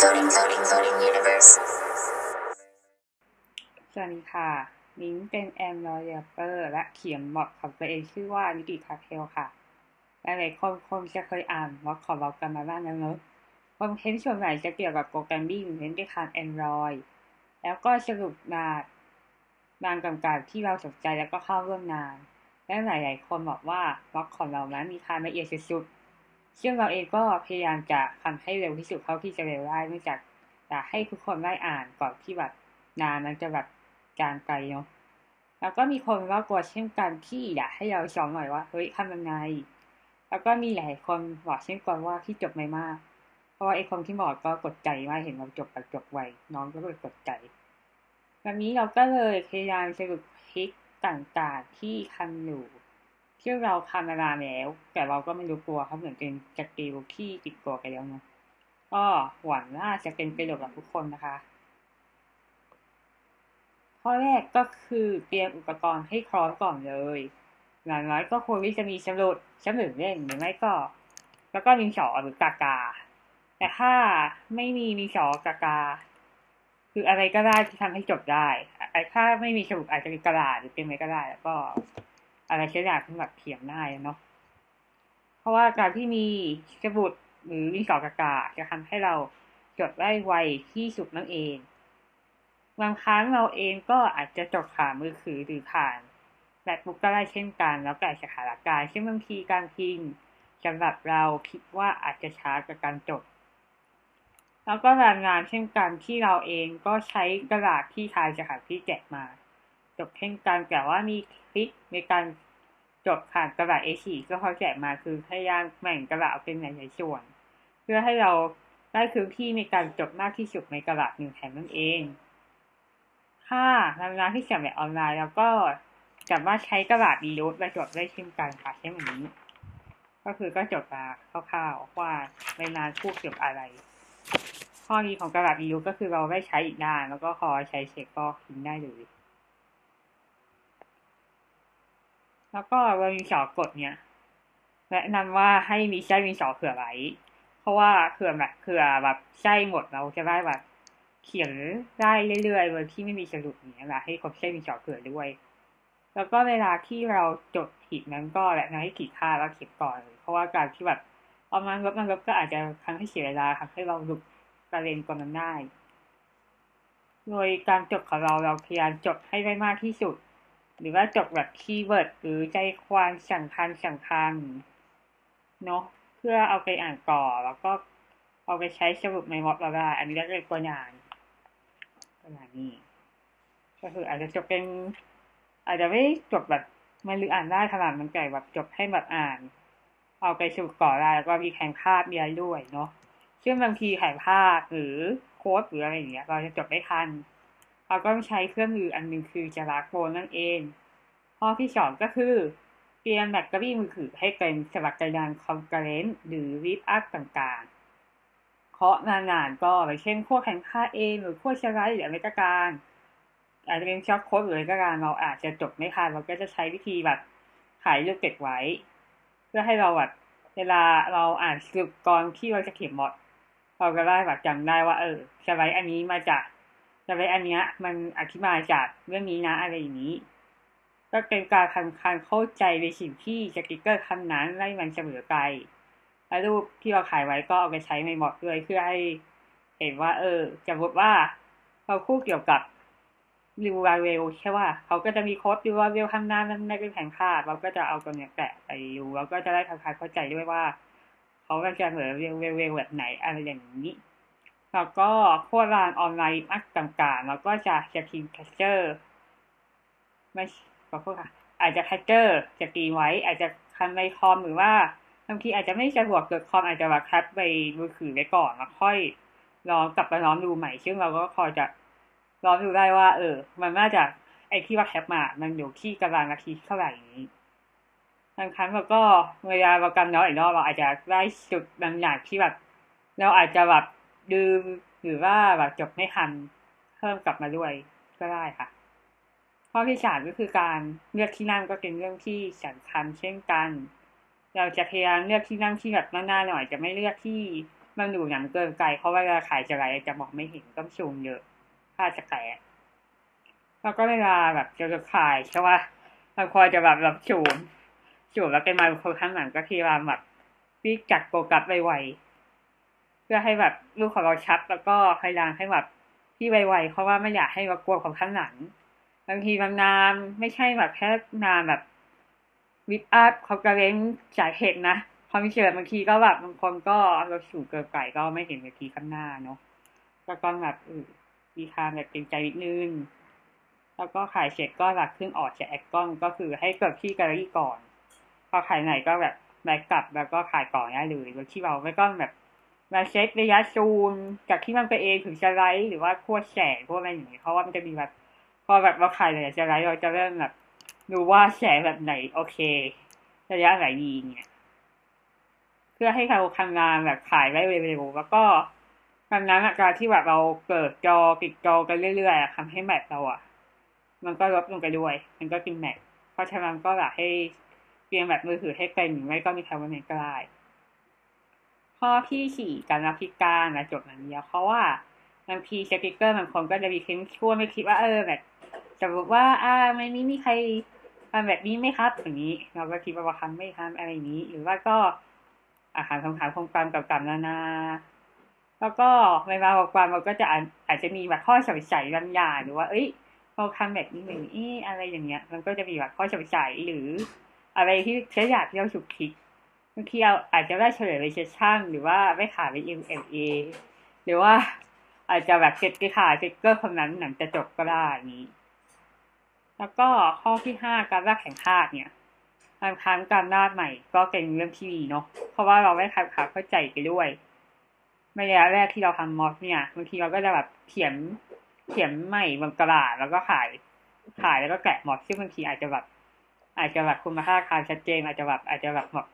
Coding, coding, coding universe. สวัสดีค่ะ นิ้งเป็น Android Developer และเขียนบล็อกของตัวเองชื่อว่า MikkiPastel ค่ะ หลายๆคนคงจะเคยอ่านบล็อกของเรากันมาบ้างแล้วเนอะ content ส่วนใหญ่จะเกี่ยวกับ programming เน้นไปทาง Android แล้วก็สรุปงานงานกำกับที่เราสนใจแล้วก็เข้าร่วมงาน และหลาย ๆ คนบอกว่าบล็อกของเรานั้นมีความละเอียดสุดๆ ซึ่งเราเองก็พยายามจะทำให้เร็วที่สุดเท่าที่จะเร็วได้เนื่องจากอยากให้ทุกคนได้อ่านก่อนที่แบบงานมันจะแบบจางไกลเนาะแล้วก็มีคนว่ากลัวเช่นกันที่อยากให้เราสอนหน่อยว่าเฮ้ยทำยังไง แล้วก็มีหลายคนบอกเช่นกันว่าที่จบไม่มาก เพราะว่าไอ้คนที่บอกก็กดใจว่าเห็นเราจบแบบจบไวน้องก็เลยกดใจวันนี้เราก็เลยพยายามสรุปคลิกต่างๆที่ทำอยู่ ที่เราทำมานาแล้ว แต่เราก็ไม่รู้ตัวเขาเหมือนเป็นสกิลที่ติดตัวไปแล้วเนาะก็หวังว่าจะเป็นประโยชน์กับทุกคนนะคะ ข้อแรกก็คือเตรียมอุปกรณ์ให้พร้อมก่อนเลยอย่างน้อยก็ควรที่จะมีสมุดสมุดเล่นหรือไม่ก็ แล้วก็มีสอหรือกากา แต่ถ้าไม่มีมีสอกากา คืออะไรก็ได้ที่ทำให้จบได้ไอ้ถ้าไม่มีสมุดอาจจะเป็นกระดาษหรือเป็นอะไรก็ได้ แล้วก็ อะไรใช้ได้สำหรับเขียนได้เนาะเพราะว่าการที่มีสมุดหรือมีสอกากาจะทำให้เราจดได้ไวที่สุดนั่นเองบางครั้งเราเองก็อาจจะจดผ่านมือถือหรือผ่านแบตบุ๊กก็ได้เช่นกัน แล้วแต่สถานการณ์เช่นบางทีการพิมพ์สำหรับเราคิดว่าอาจจะช้ากับการจด แล้วก็รายงานเช่นกันที่เราเองก็ใช้กระดาษที่ทายสถานที่แจกมา จดเช่นกันแต่ว่ามีคลิกในการจดผ่านกระดาษ A4 ก็เขาแจกมาคือพยายามแบ่งกระดาษเป็นหลายๆส่วน เพื่อให้เราได้พื้นที่ในการจดมากที่สุดในกระดาษหนึ่งแผ่นนั่นเอง ถ้ารายงานที่เขียนแบบออนไลน์แล้วก็สามารถใช้กระดาษดีรูทและจดได้เช่นกันค่ะเช่นแบบนี้ ก็คือก็จดมาคร่าวๆว่าในนานพูดเกี่ยวกับอะไร ข้อดีของกระดาษดีรูทก็คือเราได้ใช้อีกนานแล้วก็พอใช้เสร็จก็ทิ้งได้เลย แล้วก็เรามีสอกดเนี่ยแนะนำว่าให้มีใช้มีสอเผื่อไว้ เพราะว่าเผื่อแบบเผื่อแบบใช้หมดเราจะได้แบบเขียนได้เรื่อยๆโดยที่ไม่มีสรุปเงี้ยแหละให้ครบใช้มีจอเกิดด้วย แล้วก็เวลาที่เราจดผิดนั้นก็แหละนะให้ขีดฆ่าแล้วเขียนต่อ เพราะว่าการที่แบบเอามันลบมันลบก็อาจจะทำให้เสียเวลาทำให้เราหลุดประเด็นก่อนนั้นได้ โดยการจดของเราเราพยายามจดให้ได้มากที่สุด หรือว่าจดแบบ keyword หรือใจความสำคัญสำคัญเนาะเพื่อเอาไปอ่านต่อแล้วก็เอาไปใช้สรุปในบล็อกเราได้ อันนี้ก็เป็นตัวอย่างประมาณนี้ ก็คืออาจจะจบเป็น อาจจะไม่จบแบบมันหรืออ่านได้ขนาดมันไก่แบบจบให้แบบอ่าน เอาไปสรุปก่อได้แล้วก็มีแข่งภาพมีอะไรด้วยเนาะซึ่งบางทีแข่งภาพหรือโค้ดหรืออะไรอย่างเงี้ย เราจะจบไม่ทัน เราก็ต้องใช้เครื่องมืออันหนึ่งคือจะลากโฟนนั่นเอง ข้อที่สองก็คือเตรียมแบตเตอรี่มือถือให้เป็นสลักจัยานคอมเกรนต์หรือรีดอัพต่างๆ เคาะนานๆก็อย่างเช่นพวแข่งค่าเองหรือพวกสไลด์หรืออะไรก็การอาจจะเป็น source code หรืออะไรก็การเราอาจจะจดไม่ทันเราก็จะใช้วิธีแบบถ่ายรูปเก็บไว้ เพื่อให้เราแบบเวลาเราอ่านสรุปก่อนที่เราจะเขียนบล็อกเราก็ได้แบบจำได้ว่าเออสไลด์อันนี้มาจาก สไลด์อันเนี้ย มันอธิบายจากเรื่องนี้นะอะไรอย่างนี้ ก็เป็นการทำการเข้าใจในสิ่งที่ speaker คนนั้นไล่มันเสมอไกลแล้วรูปที่เราถ่ายไว้ก็เอาไปใช้ในบล็อกด้วยเพื่อให้เห็นว่า เออสมมติว่าเราพูดเกี่ยวกับริวาเวลใช่ว่าเขาก็จะมีโค้ดริวาเวลข้างหน้านั้นในเป็นแผงภาพเราก็จะเอาตัวเนี้ยแปะไปดูเราก็จะได้ทำความเข้าใจด้วยว่า เขาจะเหมือนเวลเวลเวลแบบไหนอะไรอย่างนี้ แล้วก็พวกร้านออนไลน์อักต่างๆเราก็จะจะพิมพ์แคชเจอร์ไม่ขอโทษค่ะ อาจจะแคชเจอร์จะตีไว้ อาจจะทำในคอมหรือว่าบางทีอาจจะไม่สะดวกเกิดคอมอาจจะแบบแคปไปมือถือไว้ก่อนแล้วค่อยลองกลับไปล้อมดูใหม่ ซึ่งเราก็คอยจะล้อมดูได้ว่า เออ มันน่าจะไอ้ที่ว่าแคปมา มันอยู่ที่กำลังนาทีเท่าไหร่นี้บางครั้งเราก็เวลาเรากำน้อยอีกรอบเราอาจจะได้จุดบางอย่างที่แบบเราอาจจะแบบ ดืมหรือว่าแบบจบไม่ทันเพิ่มกลับมาด้วยก็ได้ค่ะ ข้อที่สามก็คือการเลือกที่นั่งก็เป็นเรื่องที่สำคัญเช่นกัน เราจะพยายามเลือกที่นั่งที่แบบหน้าๆหน่อย จะไม่เลือกที่มันดูหนังเกินไกลเพราะว่าเวลาขายจะไรจะมองไม่เห็นต้องซูมเยอะถ้าจะแตกแล้วก็เวลาแบบจะขายใช่ว่าบางคนจะแบบแบบชูมชูมแล้วเป็นมาคนข้างหลังก็ที่ว่าแบบวิ่งจัดโปรกัสไวๆ พื่อให้แบบลูกของเราชัดแล้วก็พยายามให้แบบที่ไวๆเพราะว่าไม่อยากให้รบกวนของข้างหลังบางทีบางนามไม่ใช่แบบแค่นามแบบวิปอัพเขากระเล้งจ่ายเหตุนะความเฉยบางทีก็แบบบางคนก็เราสูงเกินไก่ก็ไม่เห็นเวทีข้างหน้าเนาะก็ต้องแบบมีทางแบบเกรงใจนิดนึงแล้วก็ขายเสร็จก็หลักขึ้นออกจากแอคกล้องก็คือให้เกิดที่แกลเลอรี่ก่อน พอขายไหนก็แบบแบกกลับแล้วก็ขายก่อนได้เลยโดยที่เราไม่ต้องแบบ มาเช็คระยะซูมจากที่มันไปเองถึงสไลด์หรือว่าพวกแสงพวกอะไรอย่างเงี้ยเพราะว่ามันจะมีแบบพอแบบเราขายเลยสไลด์เราจะเริ่มแบบดูว่าแสงแบบไหนโอเค ระยะไหนดีเนี่ยเพื่อให้เราทำงานแบบขายได้เร็วๆแล้วก็ดังนั้นการที่แบบเราเปิดจอปิดจอกันเรื่อยๆทำให้แมทเราอะ มันก็ลดลงไปด้วย มันก็กินแมทเพราะฉะนั้นก็อยากให้เตรียมแบบมือถือให้เป็นหรือไม่ก็มีแคมเปญก็ได้ ข้อที่สี่การรับพิการนะจบอย่างเดียวเพราะว่าบางทีสติกเกอร์บางคนก็จะมีเค้นชั่วไม่คิดว่าเออแบบจะบอกว่า อ่าไม่มีมีใครทำแบบนี้ไหมครับอย่างนี้ เราก็คิดว่าบางครั้งไม่ทำอะไรอย่างนี้ หรือว่าก็อาหารคำถามครงการกับกับนานา แล้วก็เวลาบอกความเราก็จะอาจจะมีแบบข้อสงสัยบางอย่างหรือว่า เอ้ยเราทำแบบนี้แบบนี้อะไรอย่างเงี้ย มันก็จะมีแบบข้อสงสัยหรือ อะไรที่ใช้อยากที่เราฉุกคิดางทีเราอาจจะได้เฉลยไปเซสชั่นหรือว่าไม่ขายไป MLA หรือว่าอาจจะแบบเก็ตไปขายเซ็กเกอร์คนนั้นหนังจะจบก็ได้นี้ แล้วก็ข้อที่ห้าการแรกแข่งขาดเนี่ยบางครั้งการนาดใหม่ ก็เป็นเรื่องที่ดีเนาะเพราะว่าเราไม่ขาดขาเข้าใจไปด้วยในระยะแรกที่เราทำมอสเนี่ยบางทีเราก็จะแบบเขียนเขียนใหม่บนกระดาษแล้วก็ขายขายแล้วก็แกะมอสซึ่งบางทีอาจจะแบบอาจจะแบบคุณค่าการชัดเจนอาจจะแบบอาจจะแบบเหมาะ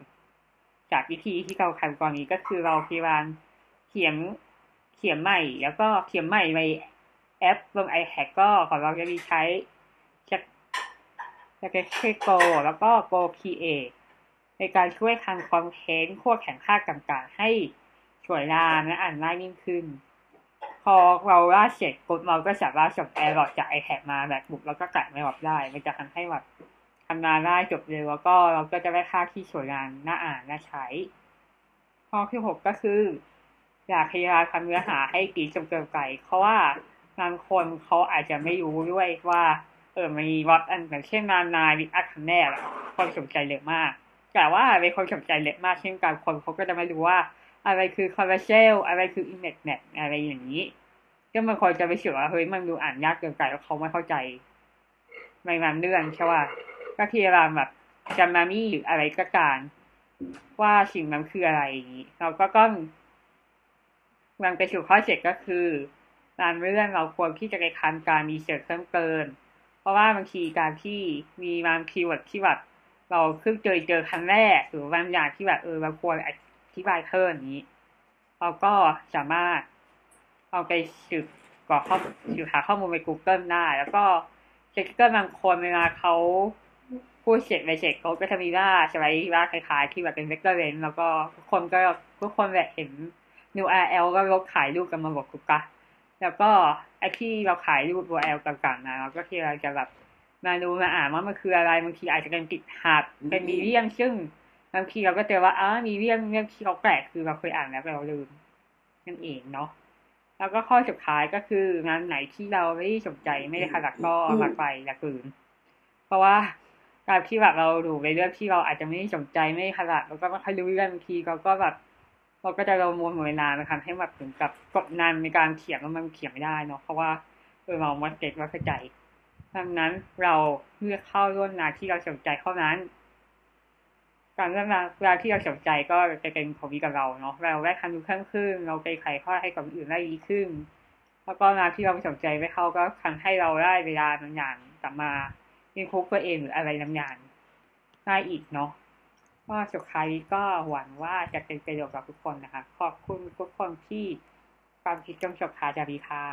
จากวิธีที่เราทำก่อนนี้ก็คือเราพยายามเขียนเขียนใหม่ แล้วก็เขียนใหม่ในแอปบน iPad ก็ของเราจะมีใช้จะจะเป็นโกแล้วก็โกคีเอในการช่วยทำคอนเทนต์ขั้วแข่งค่าต่างๆ ให้สวยงามและอ่านง่ายยิ่งขึ้น พอเราวาเสร็จกดเราก็สามารถส่งแอร์รอดจาก iPad มาแบบบุกแล้วก็กัดไม่ออกได้ มันจะทำให้แบบ ทำงานได้จบเร็วแล้วก็เราก็จะได้ค่าที่สวยงามน่าอ่านน่าใช้ ข้อที่หกก็คือ อยากพยายามทำเนื้อหาให้ดีจนเกินไปเพราะว่าบางคนเขาอาจจะไม่รู้ด้วยว่า เออมีวัดอันอย่างเช่นนานนาวิอัดคันแน่คนสนใจเยอะมาก แต่ว่าเป็นคนสนใจเยอะมากเช่นกันคนเขาก็จะไม่รู้ว่า อะไรคือคอร์เรเชลอะไรคืออิมเมจเน็ตอะไรอย่างนี้ก็บางคนจะไปเชื่อว่าเฮ้ยมันดูอ่านยากเกินไปแล้วเขาไม่เข้าใจในบางเรื่องใช่ว่า ก็พยายามแบบจำมามี่หรืออะไรก็การว่าสิ่งนั้นคืออะไรอย่างนี้ เราก็ต้องวางไปสู่ข้อเจ็ดก็คือการเรื่องเราควรที่จะไปคันการมีเสิร์ชเพิ่มเติมเพราะว่าบางทีการที่มีบางคีย์เวิร์ดที่แบบเราเพิ่งเจอเจอครั้งแรก หรือบางอย่างที่แบบเออเราควรอธิบายเพิ่มนี้ เราก็สามารถเอาไปสืบก่อข้อสืบหาข้อมูลใน Google ได้ แล้วก็เช็คเกอร์บางคนเวลาเขา พูดเสร็จไปเสร็จเขาก็จะมีว่าสไลด์ว่าคล้ายๆ ที่แบบเป็นเวกเตอร์เรนแล้วก็ทุกคนก็ทุกคนแบบเห็น new RL ก็ลบขายรูปกันมาบอกกูกะแล้วก็ไอที่เราขายรูปตัว L ต่างๆนะเราก็ที่เราจะแบบมาดูมาอ่านว่ามันคืออะไรบางทีอาจจะเป็นติดหัดเป็นมีเรียมซึ่งบางทีเราก็เจอว่าอ้ามีเรียมเรียมที่เขาแปลกคือเราเคยอ่านแล้วแต่เราลืมนั่นเองเนาะแล้วก็ข้อสุดท้ายก็คืองานไหนที่เราไม่สนใจไม่ได้ขนาดก็มาไปละคืน เพราะว่า การที่แบบเราดูในเรื่องที่เราอาจจะไม่ได้สนใจไม่ขนาดแล้วก็ไม่ค่อยรู้เรื่องบางทีเราก็แบบเราก็จะเรามวลเวลานะครับให้แบบถึงกับกดนานในการเขียนแล้วมันเขียนไม่ได้เนาะเพราะว่าเออเราไม่เก็ตว่าเข้าใจดังนั้นเราเลือกเข้าร่วมงานที่เราสนใจเท่านั้นการเลือกงานเวลาที่เราสนใจก็จะเป็นของดีกับเราเนาะเราได้คันดูเพิ่มขึ้น เราไปไขข้อให้กับอื่นได้ดีขึ้น แล้วก็งานที่เราสนใจไม่เข้าก็ทำให้เราได้เวลาบางอย่างกลับมา อินคุกตัวเองหรืออะไรนำงอย่านได้อีกเนาะก็สุดท้ายก็หวังว่าจะเป็นประโยชน์กับทุกคนนะคะ ขอบคุณทุกคนที่ความคิดจงจบคาจารีคา